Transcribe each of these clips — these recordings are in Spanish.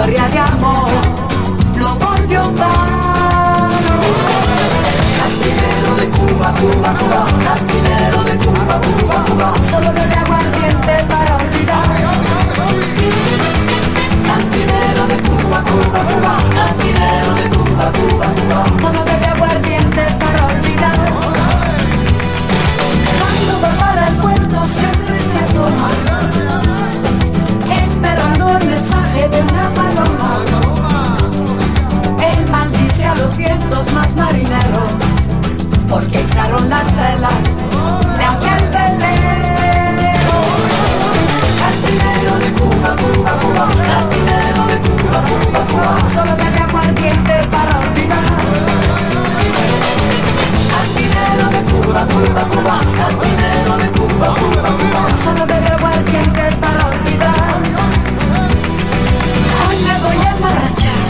historia de amor las velas, me hacía el velero. Cantinero de Cuba, Cuba, Cuba, cantinero de Cuba, Cuba, Cuba. Solo bebe aguardiente para olvidar. Cantinero de Cuba, Cuba, Cuba, cantinero de Cuba, Cuba, Cuba. Solo bebe aguardiente para olvidar. Hoy me voy a emborrachar,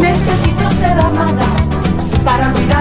necesito ser amada para olvidar.